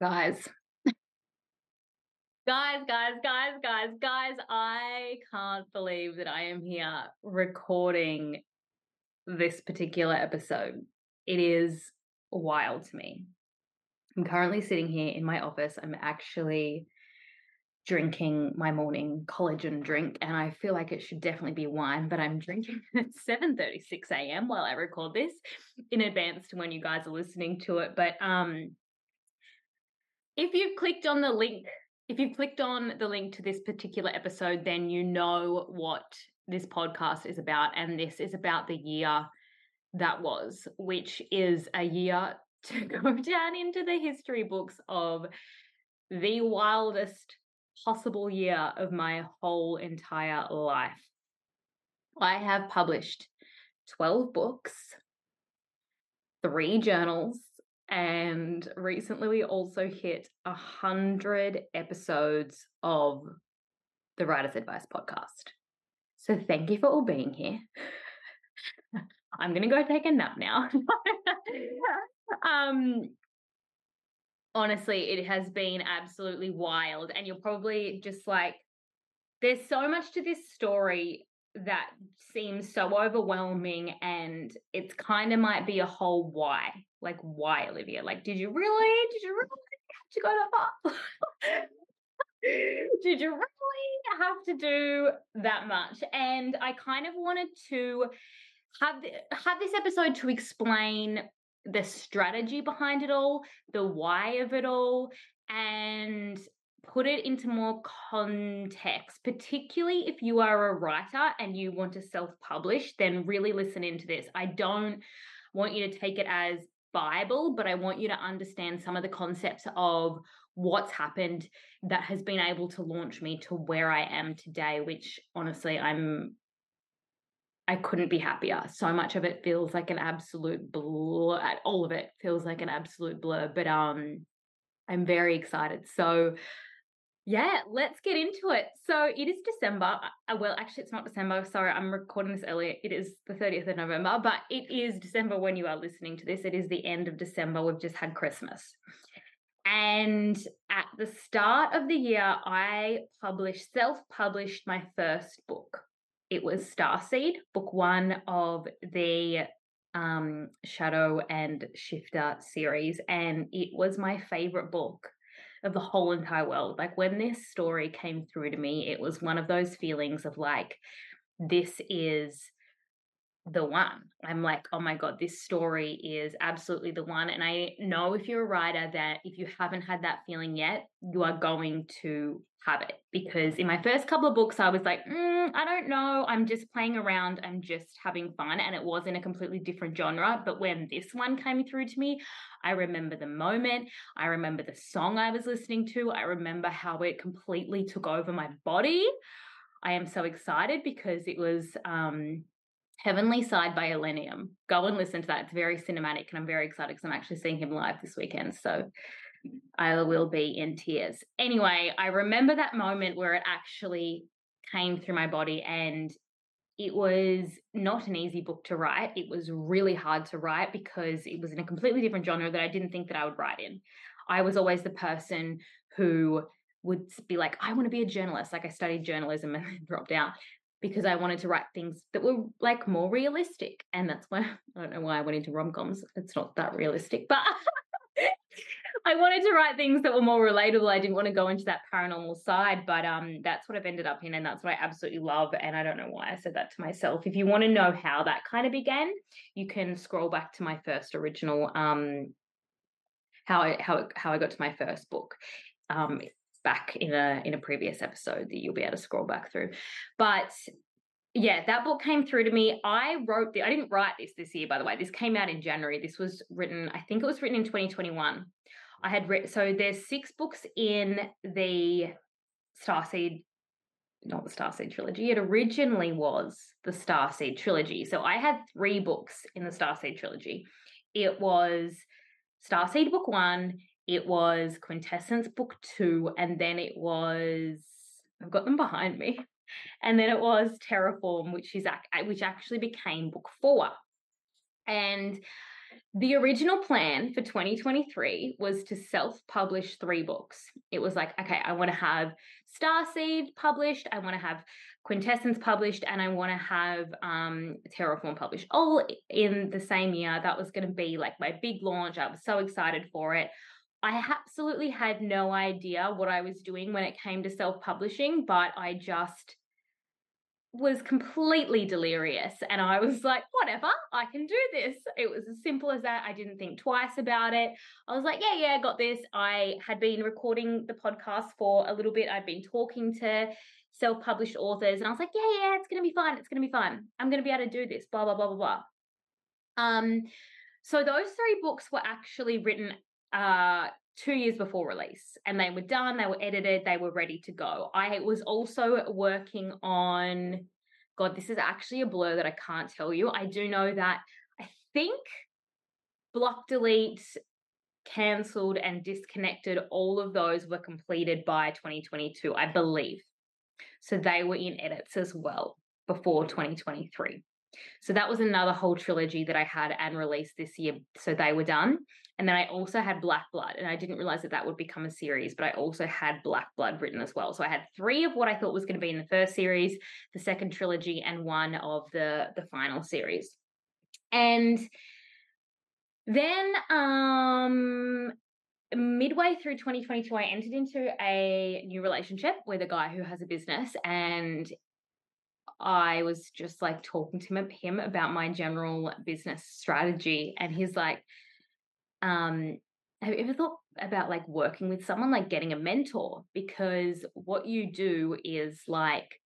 Guys. guys, guys, guys, guys, guys, I can't believe that I am here recording this particular episode. It is wild to me. I'm currently sitting here in my office. I'm actually drinking my morning collagen drink and I feel like it should definitely be wine, but I'm drinking at 7:36 a.m. while I record this in advance to when you guys are listening to it. But um if you've clicked on the link, if you've clicked on the link to this particular episode, then you know what this podcast is about. And this is about the year that was, which is a year to go down into the history books of the wildest possible year of my whole entire life. I have published 12 books, three journals, and recently we also hit a hundred episodes of the Writer's Advice podcast. So thank you for all being here. I'm gonna go take a nap now. um honestly, it has been absolutely wild. And you're probably just like, there's so much to this story that seems so overwhelming and it's kind of might be a whole why like why olivia? Like did you really did you really have to go that far did you really have to do that much? And i kind of wanted to have have this episode to explain the strategy behind it all the why of it all and put it into more context, particularly if you are a writer and you want to self publish, then really listen into this. I don't want you to take it as Bible, but I want you to understand some of the concepts of what's happened that has been able to launch me to where I am today, which honestly, I'm I couldn't be happier. So much of it feels like an absolute blur. All of it feels like an absolute blur, but um I'm very excited. So yeah, let's get into it. So it is December. Uh, well, actually, it's not December. Sorry, I'm recording this earlier. It is the 30th of November, but it is December when you are listening to this. It is the end of December. We've just had Christmas. And at the start of the year, I published, self published my first book. It was Starseed, book one of the um, Shadow and Shifter series. And it was my favorite book of the whole entire world. Like when this story came through to me, it was one of those feelings of like, this is the one. I'm like, oh my God, this story is absolutely the one. And I know if you're a writer that if you haven't had that feeling yet, you are going to have it. Because in my first couple of books, I was like, mm, I don't know. I'm just playing around. I'm just having fun. And it was in a completely different genre. But when this one came through to me, I remember the moment. I remember the song I was listening to. I remember how it completely took over my body. I am so excited because it was um, Heavenly Side by Illenium. Go and listen to that. It's very cinematic, and I'm very excited because I'm actually seeing him live this weekend. So I will be in tears. Anyway, I remember that moment where it actually came through my body, and it was not an easy book to write. It was really hard to write because it was in a completely different genre that I didn't think that I would write in. I was always the person who would be like, I want to be a journalist. Like I studied journalism and dropped out because I wanted to write things that were like more realistic. And that's why I don't know why I went into rom coms. It's not that realistic, but I wanted to write things that were more relatable. I didn't want to go into that paranormal side, but um, that's what I've ended up in, and that's what I absolutely love. And I don't know why I said that to myself. If you want to know how that kind of began, you can scroll back to my first original um, how I how how I got to my first book. Um, back in a in a previous episode that you'll be able to scroll back through. But yeah, that book came through to me. I wrote the I didn't write this this year, by the way. This came out in January. This was written, I think it was written in 2021. I had read so there's six books in the Starseed, not the Starseed trilogy. It originally was the Starseed trilogy. So I had three books in the Starseed trilogy. It was Starseed book one, it was Quintessence book two, and then it was I've got them behind me. And then it was Terraform, which is which actually became book four. And the original plan for 2023 was to self-publish three books. It was like, okay, I want to have Starseed published, I want to have Quintessence published, and I want to have um, Terraform published all in the same year. That was going to be like my big launch. I was so excited for it. I absolutely had no idea what I was doing when it came to self publishing, but I just was completely delirious. And I was like, whatever, I can do this. It was as simple as that. I didn't think twice about it. I was like, yeah, yeah, I got this. I had been recording the podcast for a little bit. I'd been talking to self published authors, and I was like, yeah, yeah, it's going to be fine. It's going to be fine. I'm going to be able to do this, blah, blah, blah, blah, blah. Um, so those three books were actually written uh, two years before release and they were done, they were edited, they were ready to go. I was also working on, God, this is actually a blur that I can't tell you. I do know that I think Block Delete, cancelled, and disconnected, all of those were completed by 2022, I believe. So they were in edits as well before 2023. So that was another whole trilogy that I had and released this year. So they were done. And then I also had Black Blood, and I didn't realize that that would become a series, but I also had Black Blood written as well. So I had three of what I thought was going to be in the first series, the second trilogy, and one of the the final series. And then um midway through 2022 i entered into a new relationship with a guy who has a business and I was just like talking to him about my general business strategy, and he's like, um, have you ever thought about like working with someone, like getting a mentor? Because what you do is like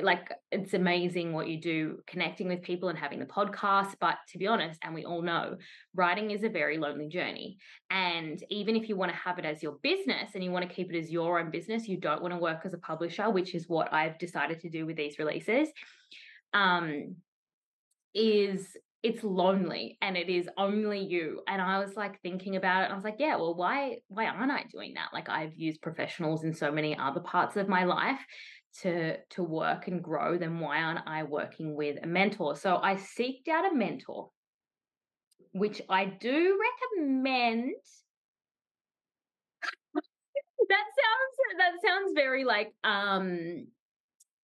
like it's amazing what you do connecting with people and having the podcast but to be honest and we all know writing is a very lonely journey. And even if you want to have it as your business and you want to keep it as your own business you don't want to work as a publisher which is what I've decided to do with these releases um is it's lonely and it is only you. And i was like thinking about it and i was like yeah well why why aren't i doing that? Like i've used professionals in so many other parts of my life to to work and grow then why aren't i working with a mentor so i seeked out a mentor which i do recommend that sounds that sounds very like um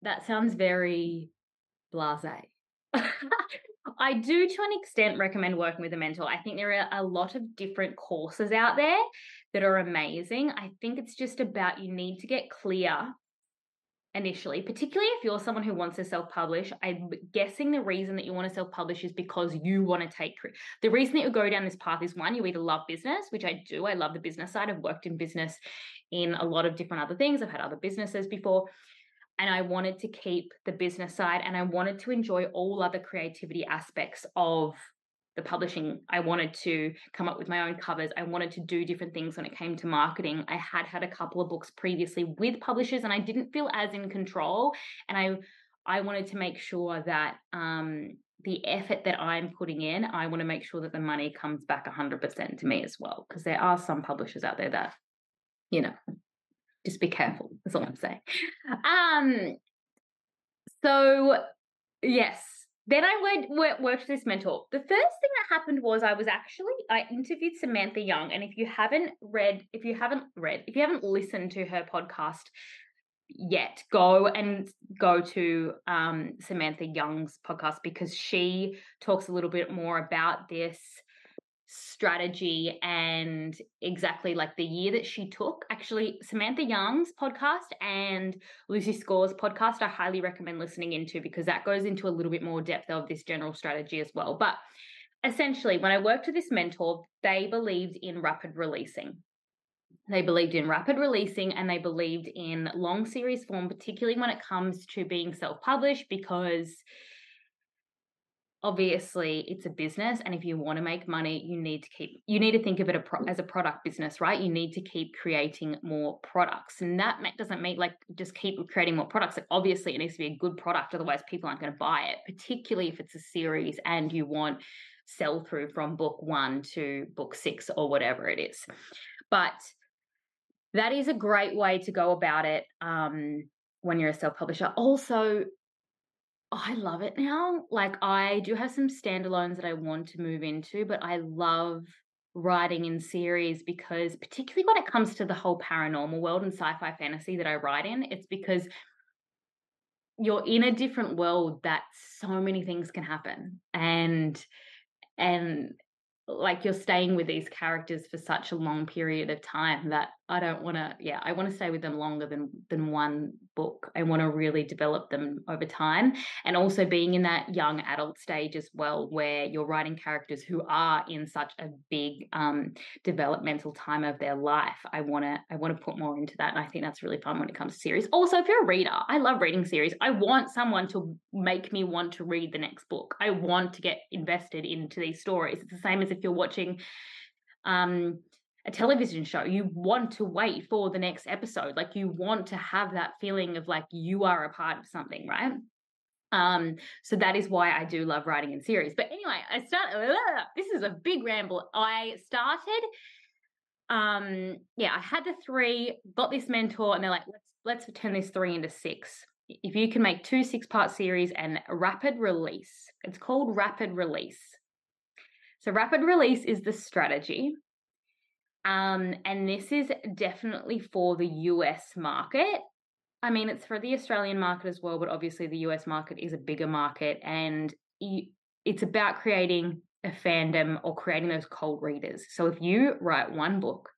that sounds very blasé I do to an extent recommend working with a mentor. I think there are a lot of different courses out there that are amazing. I think it's just about you need to get clear initially, particularly if you're someone who wants to self publish. I'm guessing the reason that you want to self publish is because you want to take the reason that you go down this path is one, you either love business, which I do. I love the business side. I've worked in business in a lot of different other things. I've had other businesses before. And I wanted to keep the business side and I wanted to enjoy all other creativity aspects of the publishing. I wanted to come up with my own covers. I wanted to do different things when it came to marketing. I had had a couple of books previously with publishers and I didn't feel as in control. And I I wanted to make sure that um, the effort that I'm putting in, I want to make sure that the money comes back 100% to me as well. Because there are some publishers out there that, you know, just be careful. That's all I'm saying. Um, so, yes, then I went, worked with this mentor. The first thing that happened was I was actually I interviewed Samantha Young, and if you haven't read, if you haven't read, if you haven't listened to her podcast yet, go and go to um, Samantha Young's podcast because she talks a little bit more about this strategy and exactly like the year that she took. Actually, Samantha Young's podcast and Lucy Score's podcast, I highly recommend listening into because that goes into a little bit more depth of this general strategy as well. But essentially, when I worked with this mentor, they believed in rapid releasing. They believed in rapid releasing and they believed in long series form, particularly when it comes to being self published, because obviously it's a business and if you want to make money you need to keep you need to think of it as a product business right? You need to keep creating more products and that doesn't mean like just keep creating more products. Like obviously it needs to be a good product otherwise people aren't going to buy it particularly if it's a series and you want sell through from book 1 to book 6 or whatever it is. But that is a great way to go about it um, when you're a self publisher also I love it now. Like I do have some standalones that I want to move into, but I love writing in series because particularly when it comes to the whole paranormal world and sci-fi fantasy that I write in, it's because you're in a different world that so many things can happen. And and like you're staying with these characters for such a long period of time that I don't want to yeah I want to stay with them longer than than one book. I want to really develop them over time. And also being in that young adult stage as well where you're writing characters who are in such a big um, developmental time of their life I want to I want to put more into that and I think that's really fun when it comes to series. Also if you're a reader I love reading series. I want someone to make me want to read the next book. I want to get invested into these stories. It's the same as if you're watching um a television show. You want to wait for the next episode. Like you want to have that feeling of like you are a part of something right? Um so that is why i do love writing in series. But anyway i started this is a big ramble. I started um yeah i had the three got this mentor and they're like let's let's turn this three into six. If you can make two six part series and rapid release it's called rapid release. So rapid release is the strategy um, and this is definitely for the US market. I mean, it's for the Australian market as well, but obviously the US market is a bigger market and it's about creating a fandom or creating those cold readers. So if you write one book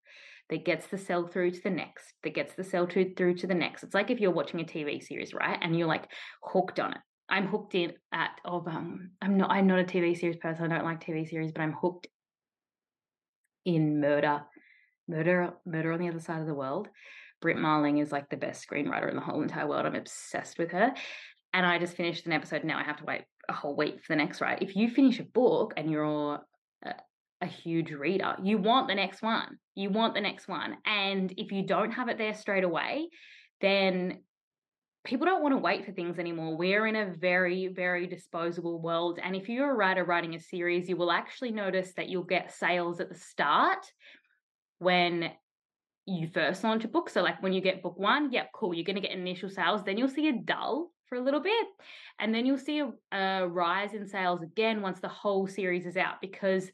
that gets the sell through to the next, that gets the sell through to the next, it's like if you're watching a TV series, right? And you're like hooked on it. I'm hooked in at of um I'm not I'm not a TV series person. I don't like TV series, but I'm hooked in murder Murder Murder on the Other Side of the World. Brit mm. Marling is like the best screenwriter in the whole entire world. I'm obsessed with her. And I just finished an episode. Now I have to wait a whole week for the next, right? If you finish a book and you're a, a huge reader, you want the next one. You want the next one. And if you don't have it there straight away, then people don't want to wait for things anymore. We're in a very, very disposable world. And if you're a writer writing a series, you will actually notice that you'll get sales at the start when you first launch a book. So, like when you get book one, yep, cool, you're going to get initial sales. Then you'll see a dull for a little bit. And then you'll see a, a, rise in sales again once the whole series is out because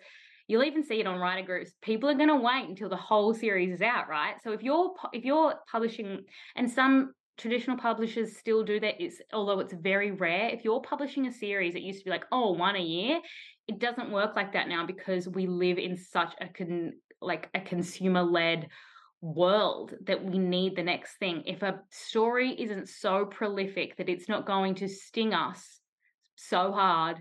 you'll even see it on writer groups. People are going to wait until the whole series is out, right? So if you're if you're publishing and some traditional publishers still do that it's although it's very rare if you're publishing a series it used to be like oh one a year it doesn't work like that now because we live in such a con- like a consumer led world that we need the next thing. If a story isn't so prolific that it's not going to sting us so hard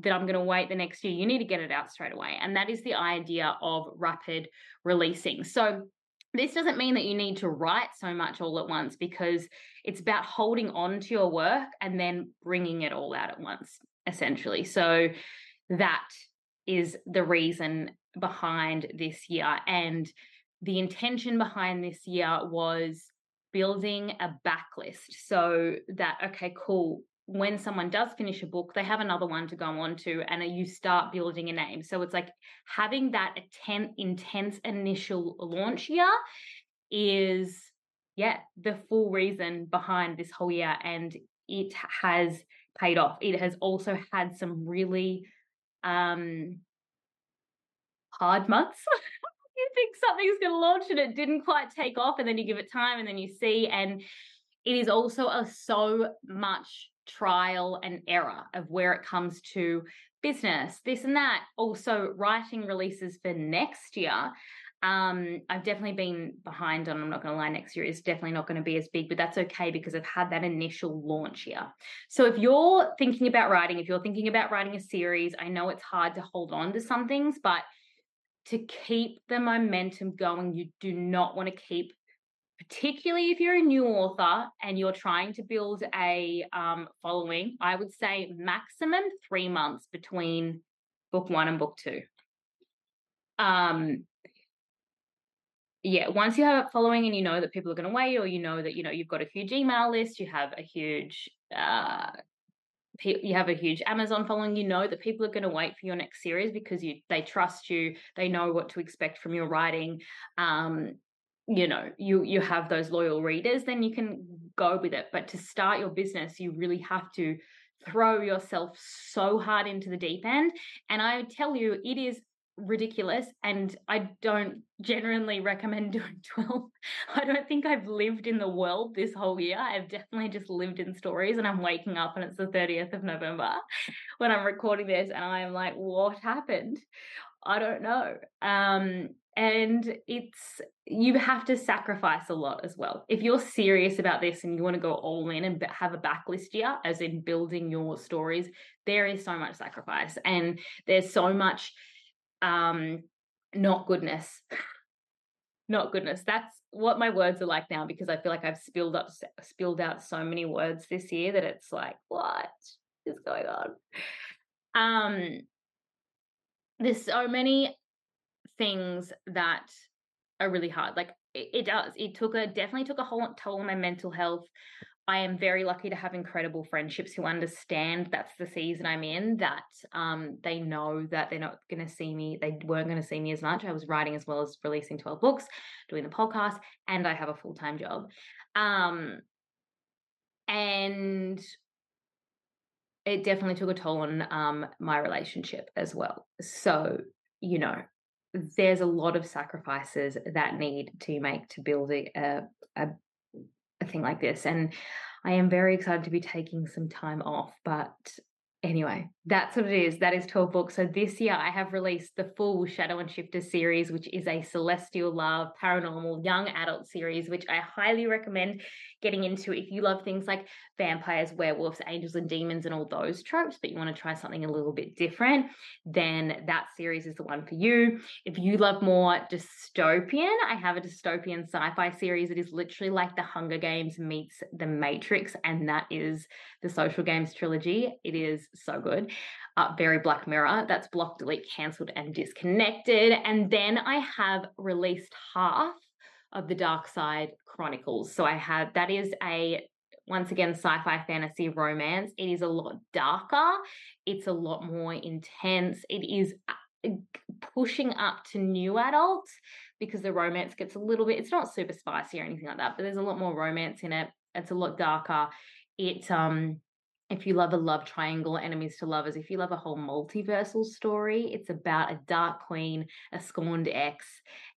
that I'm going to wait the next year, you need to get it out straight away. And that is the idea of rapid releasing. So this doesn't mean that you need to write so much all at once because it's about holding on to your work and then bringing it all out at once, essentially. So that is the reason behind this year. And the intention behind this year was building a backlist so that, okay, cool. When someone does finish a book, they have another one to go on to, and you start building a name. So it's like having that intense initial launch year is, yeah, the full reason behind this whole year. And it has paid off. It has also had some really um hard months. you think something's going to launch and it didn't quite take off, and then you give it time, and then you see. And it is also a so much trial and error of where it comes to business, this and that. Also, writing releases for next year. Um, I've definitely been behind on, I'm not going to lie, next year is definitely not going to be as big, but that's okay because I've had that initial launch here. So if you're thinking about writing, if you're thinking about writing a series, I know it's hard to hold on to some things, but to keep the momentum going, you do not want to keep, particularly if you're a new author and you're trying to build a um, following, I would say maximum three months between book one and book two. Um, yeah, once you have a following and you know that people are going to wait, or you know that you know you've got a huge email list, you have a huge uh, you have a huge Amazon following, you know that people are going to wait for your next series because you they trust you, they know what to expect from your writing. Um, you know, you you have those loyal readers, then you can go with it. But to start your business, you really have to throw yourself so hard into the deep end. And I tell you, it is ridiculous and I don't generally recommend doing 12. I don't think I've lived in the world this whole year. I've definitely just lived in stories and I'm waking up and it's the 30th of November when I'm recording this and I'm like what happened? I don't know. Um and it's you have to sacrifice a lot as well. If you're serious about this and you want to go all in and have a backlist year as in building your stories, there is so much sacrifice and there's so much um not goodness. Not goodness. That's what my words are like now because i feel like i've spilled up spilled out so many words this year that it's like what is going on? Um there's so many things that are really hard like it, it does it took a definitely took a whole toll on my mental health I am very lucky to have incredible friendships who understand that's the season I'm in, that um, they know that they're not going to see me, they weren't going to see me as much. I was writing as well as releasing 12 books, doing the podcast, and I have a full time job. Um, and it definitely took a toll on um, my relationship as well. So, you know, there's a lot of sacrifices that need to make to build a, a, a thing like this. And I am very excited to be taking some time off, but Anyway, that's what it is. That is 12 books. So this year I have released the full Shadow and Shifter series, which is a celestial love, paranormal, young adult series, which I highly recommend getting into if you love things like vampires, werewolves, angels, and demons, and all those tropes, but you want to try something a little bit different, then that series is the one for you. If you love more dystopian, I have a dystopian sci fi series. It is literally like the Hunger Games meets the Matrix, and that is the Social Games trilogy. It is so good. Uh, very Black Mirror. That's Block, delete, cancelled, and disconnected. And then I have released half of the Dark Side Chronicles. So I have that is a once again sci-fi fantasy romance. It is a lot darker. It's a lot more intense. It is uh, pushing up to new adults because the romance gets a little bit it's not super spicy or anything like that but there's a lot more romance in it it's a lot darker it um if you love a love triangle, enemies to lovers, if you love a whole multiversal story, it's about a dark queen, a scorned ex,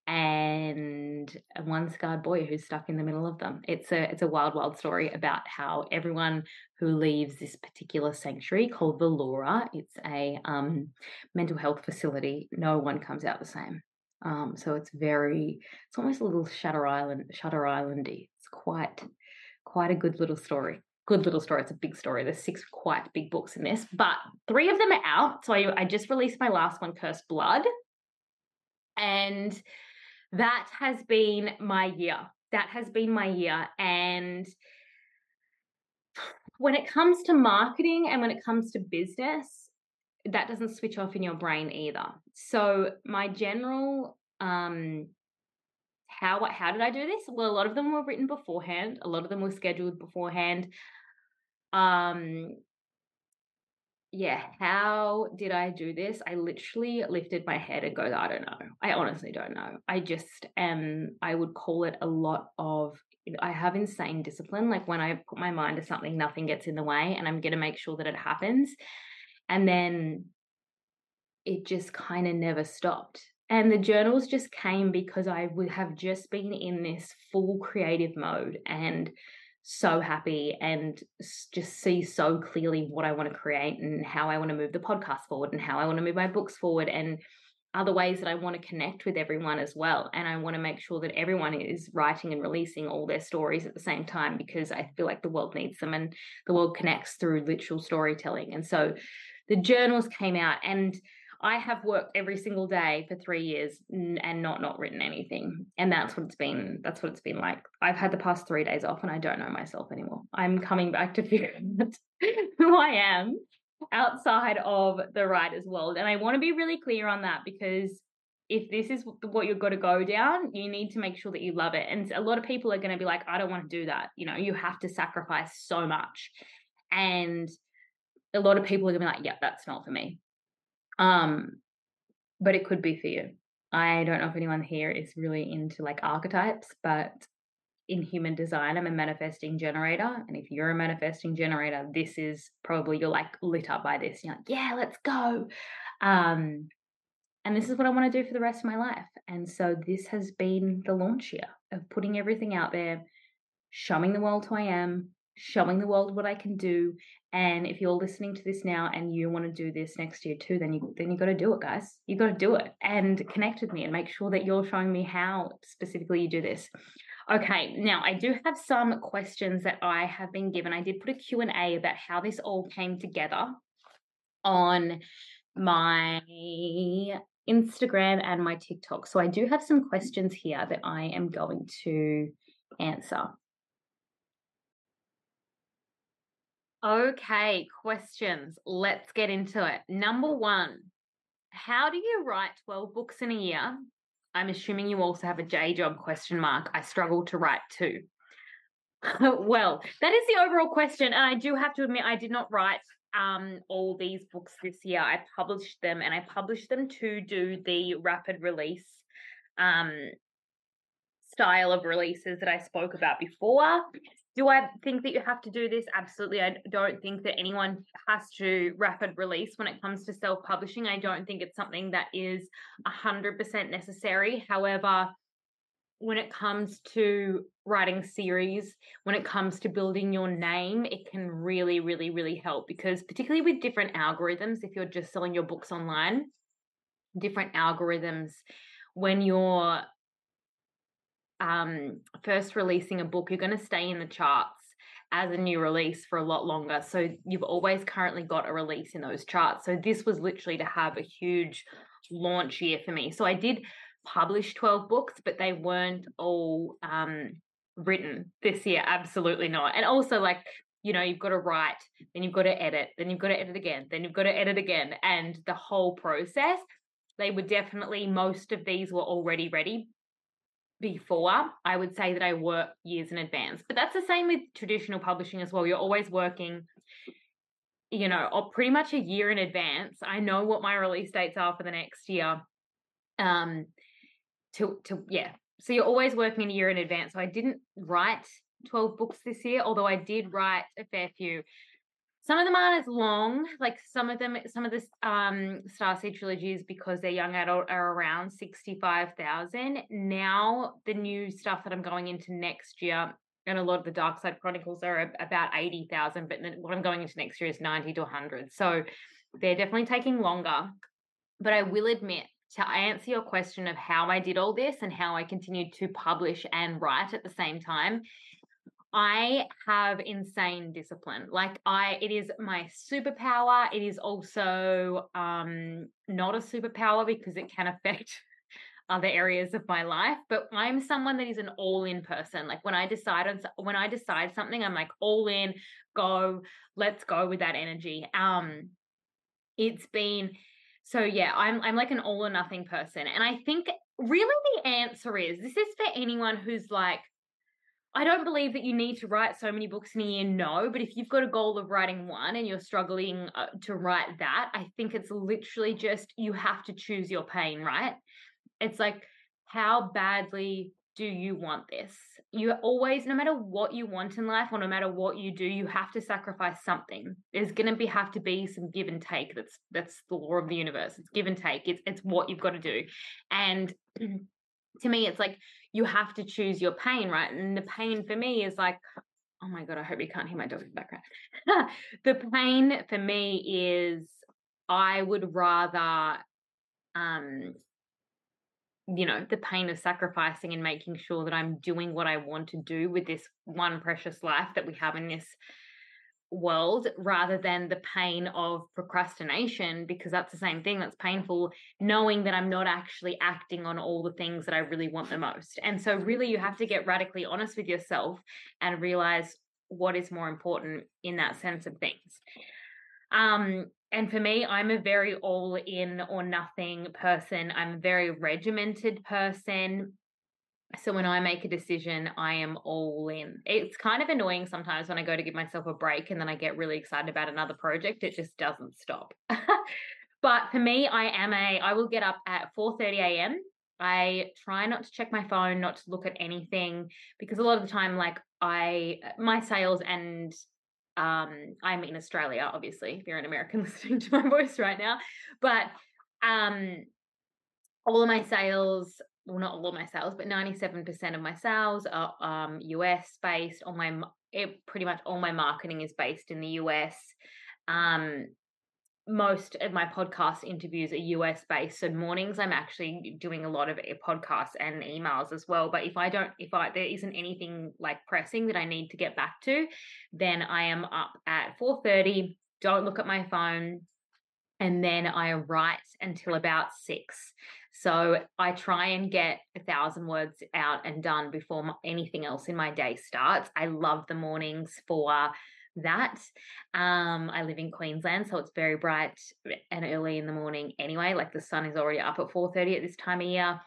and a one scarred boy who's stuck in the middle of them. It's a it's a wild, wild story about how everyone who leaves this particular sanctuary called the it's a um, mental health facility. No one comes out the same. Um, so it's very, it's almost a little Shutter Island, Shutter Islandy. It's quite, quite a good little story good little story. It's a big story. There's six quite big books in this, but three of them are out. So I, I just released my last one, Cursed Blood. And that has been my year. That has been my year. And when it comes to marketing and when it comes to business, that doesn't switch off in your brain either. So my general um how how did I do this? Well, a lot of them were written beforehand. A lot of them were scheduled beforehand. Um yeah, how did I do this? I literally lifted my head and go, I don't know. I honestly don't know. I just am I would call it a lot of I have insane discipline. Like when I put my mind to something, nothing gets in the way and I'm to make sure that it happens. And then it just kind of never stopped. And the journals just came because I would have just been in this full creative mode and so happy and just see so clearly what I want to create and how I want to move the podcast forward and how I want to move my books forward and other ways that I want to connect with everyone as well. And I want to make sure that everyone is writing and releasing all their stories at the same time because I feel like the world needs them and the world connects through literal storytelling. And so the journals came out and I have worked every single day for three years and not not written anything, and that's what it's been. That's what it's been like. I've had the past three days off, and I don't know myself anymore. I'm coming back to figuring out who I am outside of the writer's world, and I want to be really clear on that because if this is what you're going to go down, you need to make sure that you love it. And a lot of people are going to be like, I don't want to do that. You know, you have to sacrifice so much. And a lot of people are going to be like, yeah, that's not for me. Um, but it could be for you. I don't know if anyone here is really into like archetypes, but in human design, I'm a manifesting generator. And if you're a manifesting generator, this is probably you're like lit up by this. You're like, yeah, let's go. Um, and this is what I want to do for the rest of my life. And so this has been the launch year of putting everything out there, showing the world who I am, showing the world what I can do. And if you're listening to this now and you want to do this next year too, then you then you got to do it, guys. You got to do it and connect with me and make sure that you're showing me how specifically you do this. Okay, now I do have some questions that I have been given. I did put a Q&A about how this all came together on my Instagram and my TikTok. So I do have some questions here that I am going to answer. Okay, questions. Let's get into it. Number one, how do you write 12 books in a year? I'm assuming you also have a J job question mark. I struggle to write too. well, that is the overall question. And I do have to admit, I did not write um, all these books this year. I published them and I published them to do the rapid release um, style of releases that I spoke about before. Do I think that you have to do this? Absolutely. I don't think that anyone has to rapid release when it comes to self publishing. I don't think it's something that is 100% necessary. However, when it comes to writing series, when it comes to building your name, it can really, really, really help because, particularly with different algorithms, if you're just selling your books online, different algorithms, when you're um, first releasing a book, you're going to stay in the charts as a new release for a lot longer. So you've always currently got a release in those charts. So this was literally to have a huge launch year for me. So I did publish 12 books, but they weren't all um, written this year. Absolutely not. And also, like, you know, you've got to write, then you've got to edit, then you've got to edit again, then you've got to edit again. And the whole process, they were definitely, most of these were already ready before. I would say that I work years in advance. But that's the same with traditional publishing as well. You're always working you know, pretty much a year in advance. I know what my release dates are for the next year. Um, to to yeah. So you're always working a year in advance. So I didn't write 12 books this year, although I did write a fair few. Some of them aren't as long, like some of them, some of the um, Starseed trilogies, because they're young adult, are around 65,000. Now, the new stuff that I'm going into next year, and a lot of the Dark Side Chronicles are about 80,000, but then what I'm going into next year is 90 to 100. So they're definitely taking longer. But I will admit, to answer your question of how I did all this and how I continued to publish and write at the same time, I have insane discipline. Like I it is my superpower. It is also um not a superpower because it can affect other areas of my life, but I'm someone that is an all-in person. Like when I decide on when I decide something, I'm like all in, go, let's go with that energy. Um it's been so yeah, I'm I'm like an all or nothing person. And I think really the answer is this is for anyone who's like I don't believe that you need to write so many books in a year, no. But if you've got a goal of writing one and you're struggling uh, to write that, I think it's literally just you have to choose your pain, right? It's like, how badly do you want this? You always, no matter what you want in life or no matter what you do, you have to sacrifice something. There's gonna be have to be some give and take. That's that's the law of the universe. It's give and take. It's it's what you've got to do. And to me, it's like you have to choose your pain, right? And the pain for me is like, oh my god, I hope you can't hear my dog in the background. the pain for me is I would rather um you know the pain of sacrificing and making sure that i'm doing what i want to do with this one precious life that we have in this world rather than the pain of procrastination because that's the same thing that's painful knowing that I'm not actually acting on all the things that I really want the most. And so really you have to get radically honest with yourself and realize what is more important in that sense of things. Um and for me, I'm a very all in or nothing person. I'm a very regimented person so when I make a decision, I am all in. It's kind of annoying sometimes when I go to give myself a break and then I get really excited about another project. It just doesn't stop. but for me, I am a I will get up at 4:30 a.m. I try not to check my phone, not to look at anything because a lot of the time like I my sales and um I'm in Australia obviously if you're an American listening to my voice right now, but um all of my sales well, not all of my sales, but 97% of my sales are um, US based. On my, it, pretty much all my marketing is based in the US. Um, most of my podcast interviews are US based. So mornings, I'm actually doing a lot of podcasts and emails as well. But if I don't, if I there isn't anything like pressing that I need to get back to, then I am up at 4:30. Don't look at my phone, and then I write until about six. So I try and get a thousand words out and done before anything else in my day starts. I love the mornings for that. Um, I live in Queensland, so it's very bright and early in the morning anyway. Like the sun is already up at 4:30 at this time of year.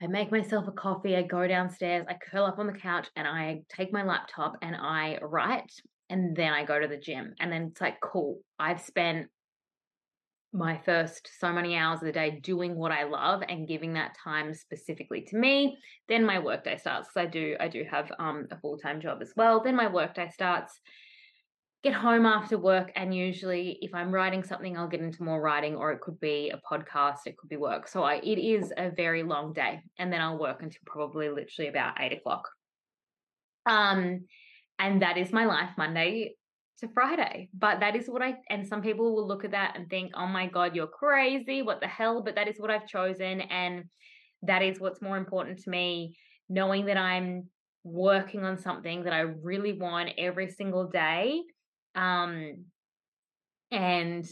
I make myself a coffee, I go downstairs, I curl up on the couch and I take my laptop and I write and then I go to the gym. And then it's like, cool, I've spent my first so many hours of the day doing what I love and giving that time specifically to me. Then my workday starts because I do I do have um, a full time job as well. Then my workday starts. Get home after work, and usually, if I'm writing something, I'll get into more writing, or it could be a podcast, it could be work. So I, it is a very long day, and then I'll work until probably literally about eight o'clock. Um, and that is my life Monday to Friday. But that is what I, and some people will look at that and think, oh my God, you're crazy. What the hell? But that is what I've chosen. And that is what's more important to me, knowing that I'm working on something that I really want every single day. Um, and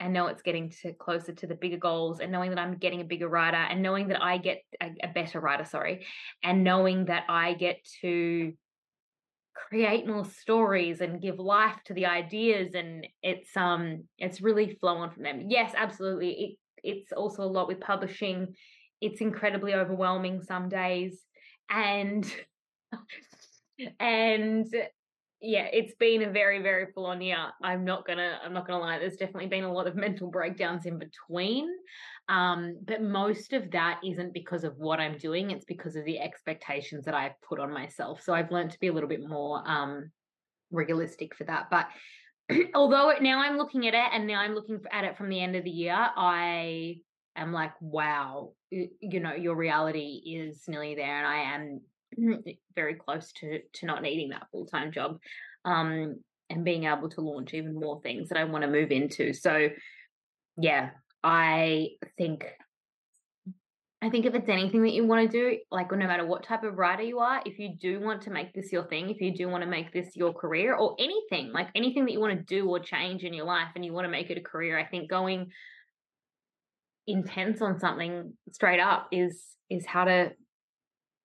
and know it's getting to closer to the bigger goals and knowing that I'm getting a bigger writer and knowing that I get a, a better writer, sorry, and knowing that I get to create more stories and give life to the ideas and it's um it's really flowing from them. Yes absolutely it it's also a lot with publishing. It's incredibly overwhelming some days and and yeah it's been a very very full on year i'm not gonna i'm not gonna lie there's definitely been a lot of mental breakdowns in between um, but most of that isn't because of what I'm doing, it's because of the expectations that I've put on myself. So I've learned to be a little bit more um, realistic for that. But although now I'm looking at it and now I'm looking at it from the end of the year, I am like, wow, you know, your reality is nearly there, and I am very close to to not needing that full time job, um, and being able to launch even more things that I want to move into. So, yeah, I think I think if it's anything that you want to do, like no matter what type of writer you are, if you do want to make this your thing, if you do want to make this your career or anything, like anything that you want to do or change in your life and you want to make it a career, I think going intense on something straight up is is how to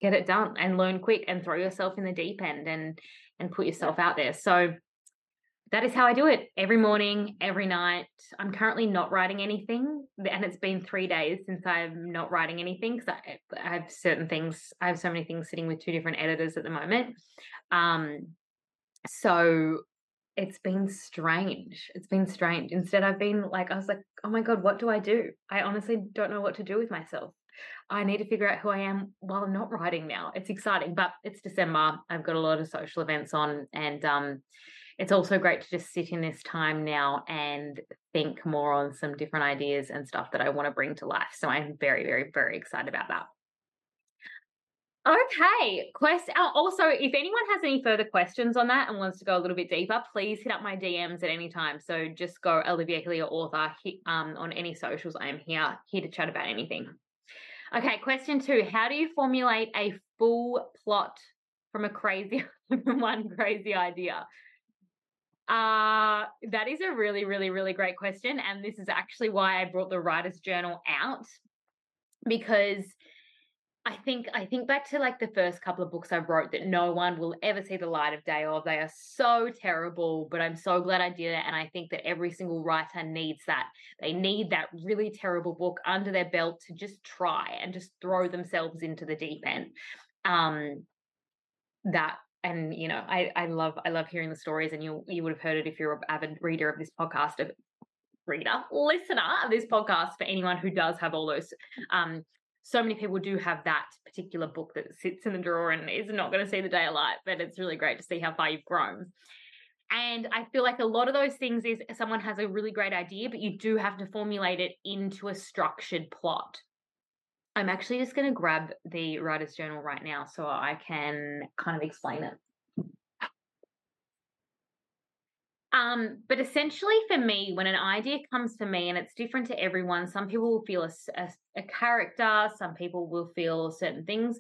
get it done and learn quick and throw yourself in the deep end and and put yourself out there. So that is how I do it every morning, every night. I'm currently not writing anything, and it's been three days since I'm not writing anything because I, I, have certain things. I have so many things sitting with two different editors at the moment. Um, so it's been strange. It's been strange. Instead, I've been like, I was like, oh my god, what do I do? I honestly don't know what to do with myself. I need to figure out who I am while I'm not writing now. It's exciting, but it's December. I've got a lot of social events on, and um it's also great to just sit in this time now and think more on some different ideas and stuff that I want to bring to life. So I'm very, very, very excited about that. Okay, quest. Uh, also, if anyone has any further questions on that and wants to go a little bit deeper, please hit up my DMs at any time. So just go Olivia Hillier author um, on any socials. I am here here to chat about anything. Okay, question two: How do you formulate a full plot from a crazy from one crazy idea? Uh, that is a really, really, really great question. And this is actually why I brought the writer's journal out because I think I think back to like the first couple of books I wrote that no one will ever see the light of day of. They are so terrible, but I'm so glad I did it. And I think that every single writer needs that. They need that really terrible book under their belt to just try and just throw themselves into the deep end. Um, that and you know I I love I love hearing the stories and you you would have heard it if you're an avid reader of this podcast of reader listener of this podcast for anyone who does have all those um so many people do have that particular book that sits in the drawer and is not going to see the day of light but it's really great to see how far you've grown and I feel like a lot of those things is someone has a really great idea, but you do have to formulate it into a structured plot. I'm actually just going to grab the writer's journal right now so I can kind of explain it. Um, but essentially, for me, when an idea comes to me, and it's different to everyone, some people will feel a, a, a character, some people will feel certain things.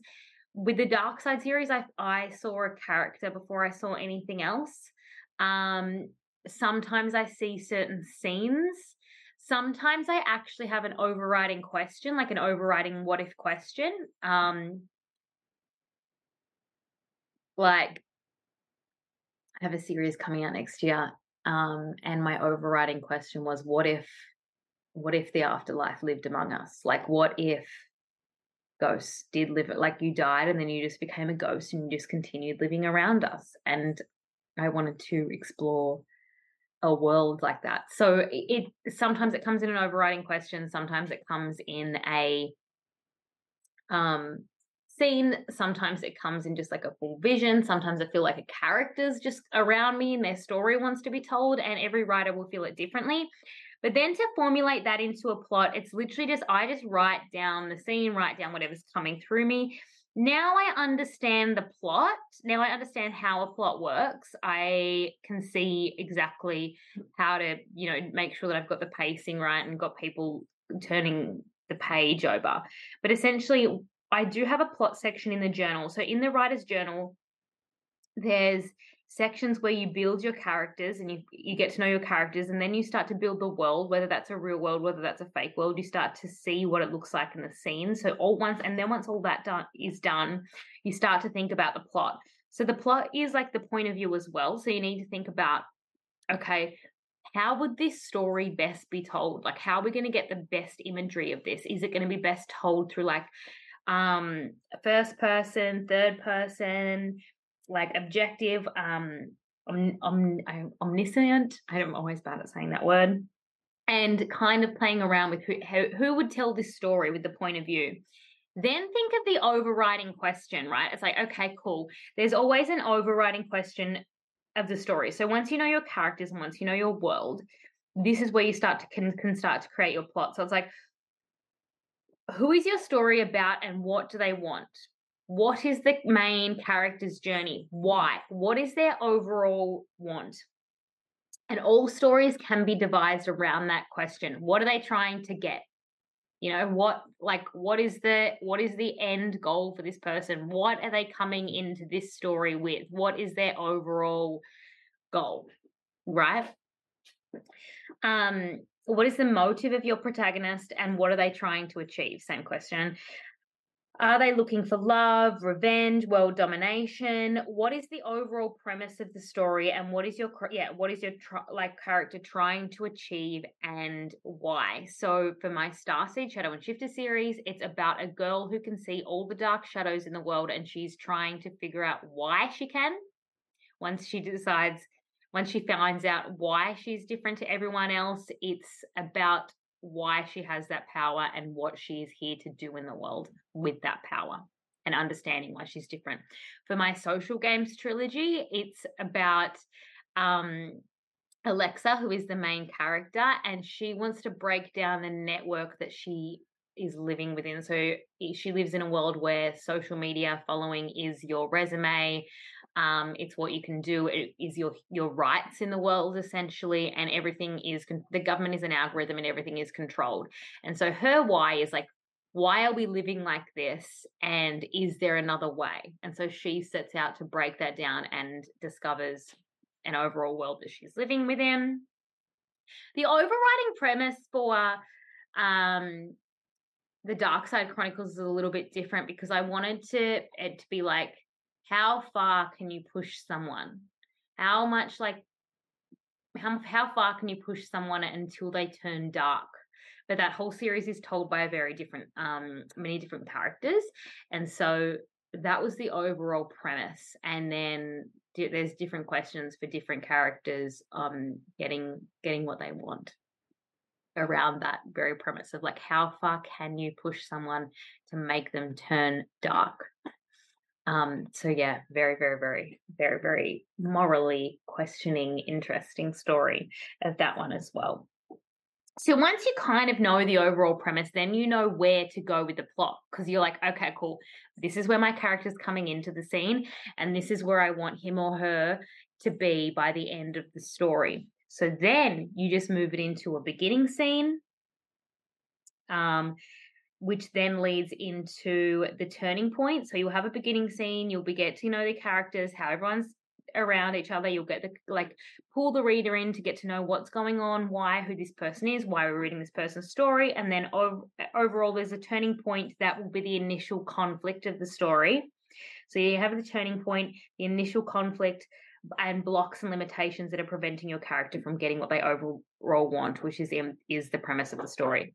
With the Dark Side series, I, I saw a character before I saw anything else. Um, sometimes I see certain scenes sometimes I actually have an overriding question, like an overriding what if question. Um, like, I have a series coming out next year, um, and my overriding question was, what if, what if the afterlife lived among us? Like, what if ghosts did live it? Like, you died and then you just became a ghost and you just continued living around us. And I wanted to explore a world like that. So it, it, sometimes it comes in an overriding question, sometimes it comes in a um scene, sometimes it comes in just like a full vision, sometimes I feel like a character's just around me and their story wants to be told and every writer will feel it differently. But then to formulate that into a plot, it's literally just I just write down the scene, write down whatever's coming through me now I understand the plot. Now I understand how a plot works. I can see exactly how to, you know, make sure that I've got the pacing right and got people turning the page over. But essentially, I do have a plot section in the journal. So in the writer's journal, there's sections where you build your characters and you you get to know your characters and then you start to build the world whether that's a real world whether that's a fake world you start to see what it looks like in the scene. So all once and then once all that done is done you start to think about the plot. So the plot is like the point of view as well. So you need to think about okay how would this story best be told? Like how are we going to get the best imagery of this? Is it going to be best told through like um first person third person like objective, um, om, om, omniscient. I'm always bad at saying that word. And kind of playing around with who, who, would tell this story with the point of view. Then think of the overriding question, right? It's like, okay, cool. There's always an overriding question of the story. So once you know your characters and once you know your world, this is where you start to can, can start to create your plot. So it's like, who is your story about and what do they want? What is the main character's journey? Why? What is their overall want? And all stories can be devised around that question. What are they trying to get? You know, what like what is the what is the end goal for this person? What are they coming into this story with? What is their overall goal? Right? Um what is the motive of your protagonist and what are they trying to achieve? Same question. Are they looking for love, revenge, world domination? What is the overall premise of the story, and what is your yeah what is your like character trying to achieve, and why? So for my Starseed Shadow and Shifter series, it's about a girl who can see all the dark shadows in the world, and she's trying to figure out why she can. Once she decides, once she finds out why she's different to everyone else, it's about why she has that power and what she is here to do in the world with that power and understanding why she's different. For my social games trilogy, it's about um, Alexa, who is the main character, and she wants to break down the network that she is living within. So she lives in a world where social media following is your resume, um, it's what you can do. It is your your rights in the world essentially, and everything is con- the government is an algorithm, and everything is controlled. And so her why is like, why are we living like this? And is there another way? And so she sets out to break that down and discovers an overall world that she's living within. The overriding premise for um, the Dark Side Chronicles is a little bit different because I wanted to it to be like, how far can you push someone? How much like how how far can you push someone until they turn dark? But that whole series is told by a very different, um, many different characters, and so that was the overall premise. And then there's different questions for different characters, um, getting getting what they want around that very premise of like how far can you push someone to make them turn dark um so yeah very very very very very morally questioning interesting story of that one as well. So once you kind of know the overall premise then you know where to go with the plot because you're like okay cool. This is where my character's coming into the scene and this is where i want him or her to be by the end of the story. So then you just move it into a beginning scene, um, which then leads into the turning point. So you'll have a beginning scene, you'll be get to know the characters, how everyone's around each other. You'll get the like pull the reader in to get to know what's going on, why, who this person is, why we're reading this person's story, and then ov- overall, there's a turning point that will be the initial conflict of the story. So you have the turning point, the initial conflict, and blocks and limitations that are preventing your character from getting what they overall want, which is is the premise of the story.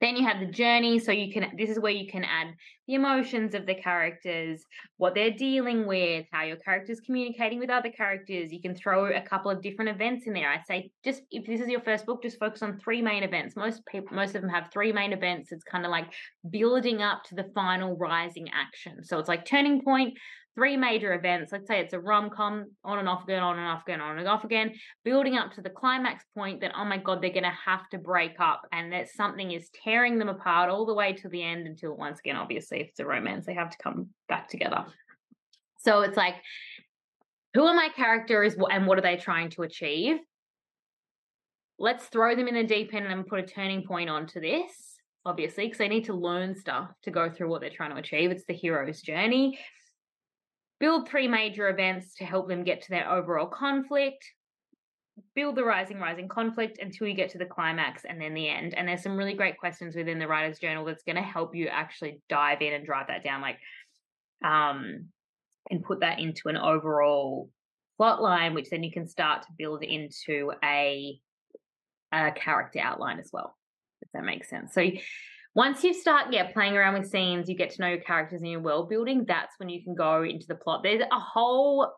Then you have the journey, so you can this is where you can add the emotions of the characters, what they're dealing with, how your character's communicating with other characters. You can throw a couple of different events in there. I say just if this is your first book, just focus on three main events. Most people most of them have three main events. It's kind of like building up to the final rising action. So it's like turning point, three major events. Let's say it's a rom com, on and off again, on and off again, on and off again, building up to the climax point that, oh my God, they're going to have to break up and that something is tearing them apart all the way to the end until, once again, obviously, if it's a romance, they have to come back together. So it's like, who are my characters and what are they trying to achieve? Let's throw them in the deep end and put a turning point onto this obviously, because they need to learn stuff to go through what they're trying to achieve. It's the hero's journey build three major events to help them get to their overall conflict, build the rising, rising conflict until you get to the climax and then the end. And there's some really great questions within the writer's journal that's going to help you actually dive in and drive that down, like, um, and put that into an overall plot line, which then you can start to build into a, a character outline as well, if that makes sense. So once you start yeah playing around with scenes you get to know your characters and your world building that's when you can go into the plot. There's a whole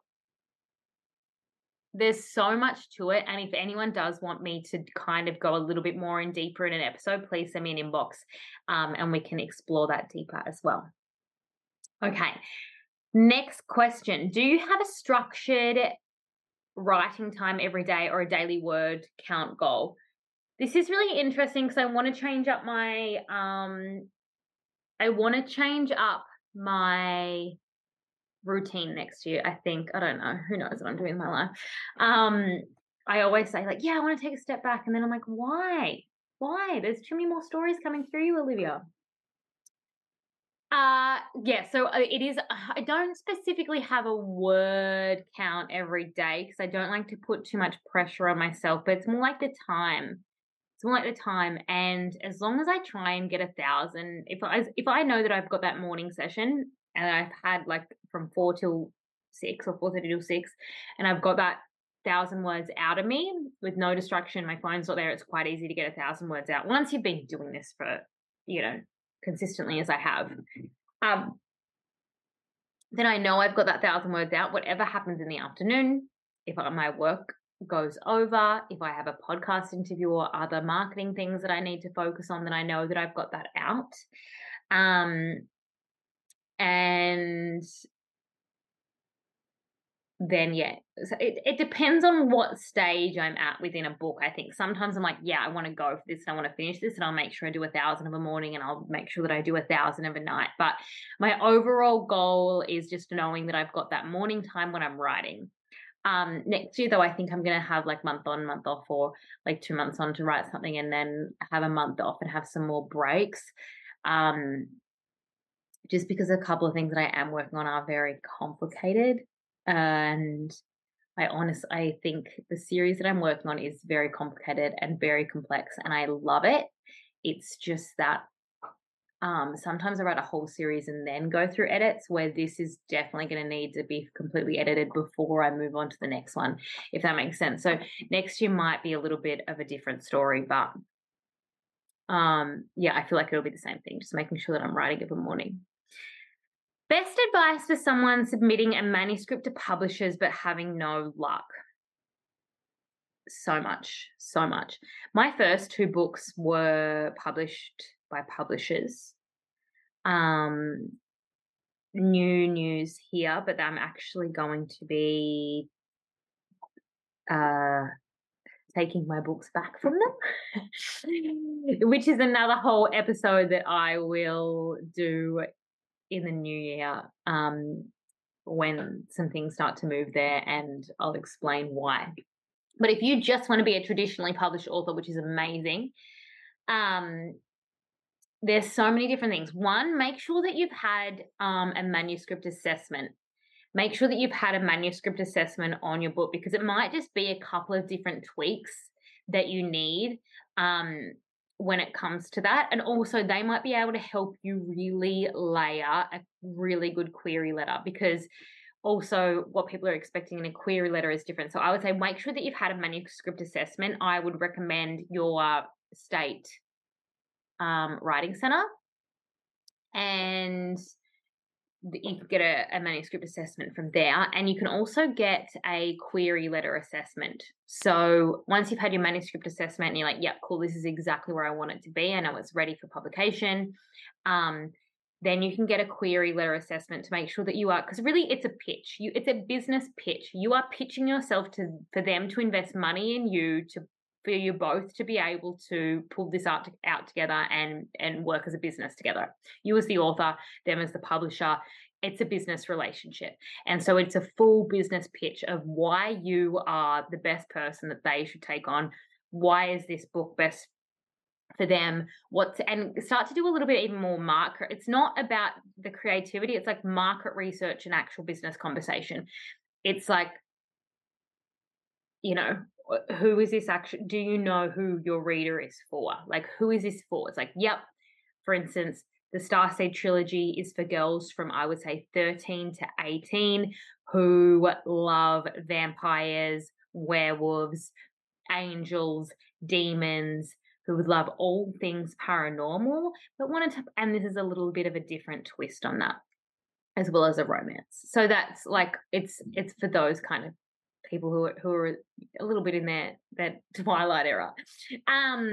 there's so much to it and if anyone does want me to kind of go a little bit more in deeper in an episode please send me an inbox um, and we can explore that deeper as well. Okay next question. Do you have a structured writing time every day or a daily word count goal this is really interesting because I want to change up my um I want to change up my routine next year. I think I don't know. Who knows what I'm doing in my life. Um I always say like, yeah, I want to take a step back and then I'm like, why? Why? There's too many more stories coming through you, Olivia. Uh yeah, so uh, it is I don't specifically have a word count every day because I don't like to put too much pressure on myself, but it's more like the time it's more like the time and as long as i try and get a thousand if i if i know that i've got that morning session and i've had like from four till six or four thirty till six and i've got that thousand words out of me with no distraction my phone's not there it's quite easy to get a thousand words out once you've been doing this for you know consistently as i have um then i know i've got that thousand words out whatever happens in the afternoon if I my work goes over, if I have a podcast interview or other marketing things that I need to focus on, then I know that I've got that out. Um, and then yeah so it, it depends on what stage i'm at within a book. I think sometimes i'm like yeah i want to go for this and i want to finish this and i'll make sure i do a thousand of a morning and i'll make sure that i do a thousand of a night. But my overall goal is just knowing that i've got that morning time when i'm writing um, next year, though, I think I'm going to have like month on, month off, or like two months on to write something, and then have a month off and have some more breaks. Um, just because a couple of things that I am working on are very complicated, and I honestly I think the series that I'm working on is very complicated and very complex and I love it. It's just that um, sometimes I write a whole series and then go through edits where this is definitely going to need to be completely edited before I move on to the next one, if that makes sense. So next year might be a little bit of a different story, but um, yeah, I feel like it'll be the same thing, just making sure that I'm writing it every morning. Best advice for someone submitting a manuscript to publishers but having no luck. So much, so much. My first two books were published by publishers. Um, new news here, but I'm actually going to be uh, taking my books back from them, which is another whole episode that I will do in the new year um, when some things start to move there, and I'll explain why. But if you just want to be a traditionally published author, which is amazing, um, there's so many different things. One, make sure that you've had um, a manuscript assessment. Make sure that you've had a manuscript assessment on your book because it might just be a couple of different tweaks that you need um, when it comes to that. And also, they might be able to help you really layer a really good query letter because also what people are expecting in a query letter is different. So I would say make sure that you've had a manuscript assessment. I would recommend your state um, writing center and you could get a, a, manuscript assessment from there and you can also get a query letter assessment. So once you've had your manuscript assessment and you're like yep cool this is exactly where i want it to be and i know it's ready for publication um, then you can get a query letter assessment to make sure that you are because really it's a pitch. You it's a business pitch. You are pitching yourself to for them to invest money in you to for you both to be able to pull this out, out together and and work as a business together. You as the author, them as the publisher. It's a business relationship. And so it's a full business pitch of why you are the best person that they should take on. Why is this book best for them what and start to do a little bit even more market it's not about the creativity it's like market research and actual business conversation it's like you know who is this actually do you know who your reader is for? Like who is this for? It's like yep for instance the star starseed trilogy is for girls from i would say 13 to 18 who love vampires werewolves angels demons who would love all things paranormal but wanted to and this is a little bit of a different twist on that as well as a romance. So that's like it's it's for those kind of people who are, who are a little bit in their that twilight era. Um,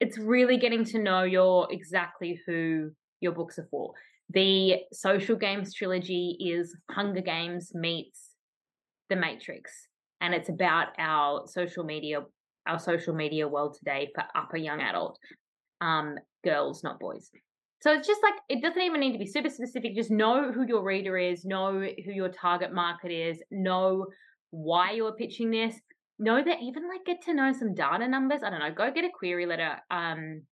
it's really getting to know your exactly who your books are for. The Social Games trilogy is Hunger Games meets The Matrix, and it's about our social media our social media world today for upper young adult um, girls, not boys. So it's just like it doesn't even need to be super specific. Just know who your reader is, know who your target market is, know why you're pitching this. Know that even like get to know some data numbers. I don't know. Go get a query letter um,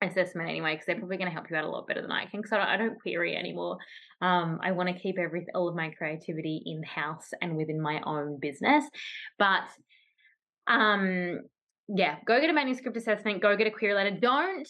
assessment anyway, because they're probably going to help you out a lot better than I can. Because I don't, I don't query anymore. Um, I want to keep every all of my creativity in house and within my own business. But um, yeah, go get a manuscript assessment, go get a query letter. Don't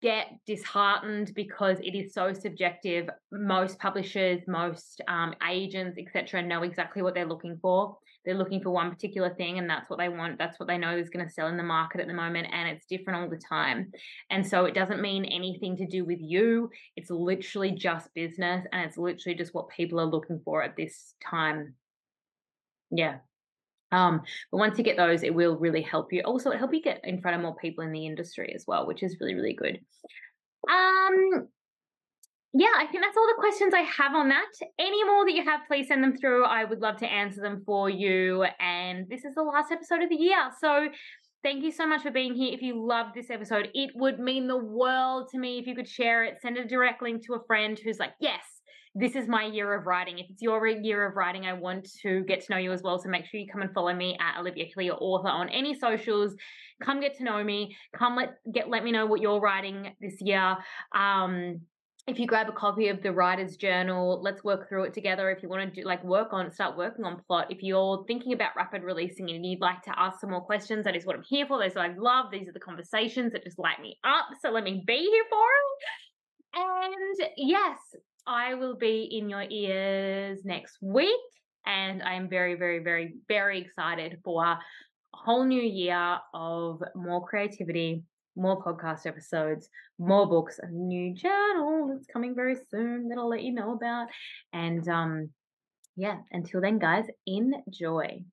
get disheartened because it is so subjective. Most publishers, most um, agents, etc., know exactly what they're looking for. They're looking for one particular thing, and that's what they want. That's what they know is going to sell in the market at the moment, and it's different all the time. And so it doesn't mean anything to do with you. It's literally just business, and it's literally just what people are looking for at this time. Yeah, um, but once you get those, it will really help you. Also, it help you get in front of more people in the industry as well, which is really, really good. Um, yeah, I think that's all the questions I have on that. Any more that you have, please send them through. I would love to answer them for you. And this is the last episode of the year. So thank you so much for being here. If you love this episode, it would mean the world to me if you could share it. Send a direct link to a friend who's like, yes, this is my year of writing. If it's your year of writing, I want to get to know you as well. So make sure you come and follow me at Olivia Hillier Author on any socials. Come get to know me. Come let get let me know what you're writing this year. Um, if you grab a copy of the writer's journal, let's work through it together. If you want to do like work on, start working on plot. If you're thinking about rapid releasing and you'd like to ask some more questions, that is what I'm here for. Those I love. These are the conversations that just light me up. So let me be here for it. And yes, I will be in your ears next week. And I am very, very, very, very excited for a whole new year of more creativity, more podcast episodes, more books, a new journal that's coming very soon that I'll let you know about. And um, yeah, until then, guys, enjoy.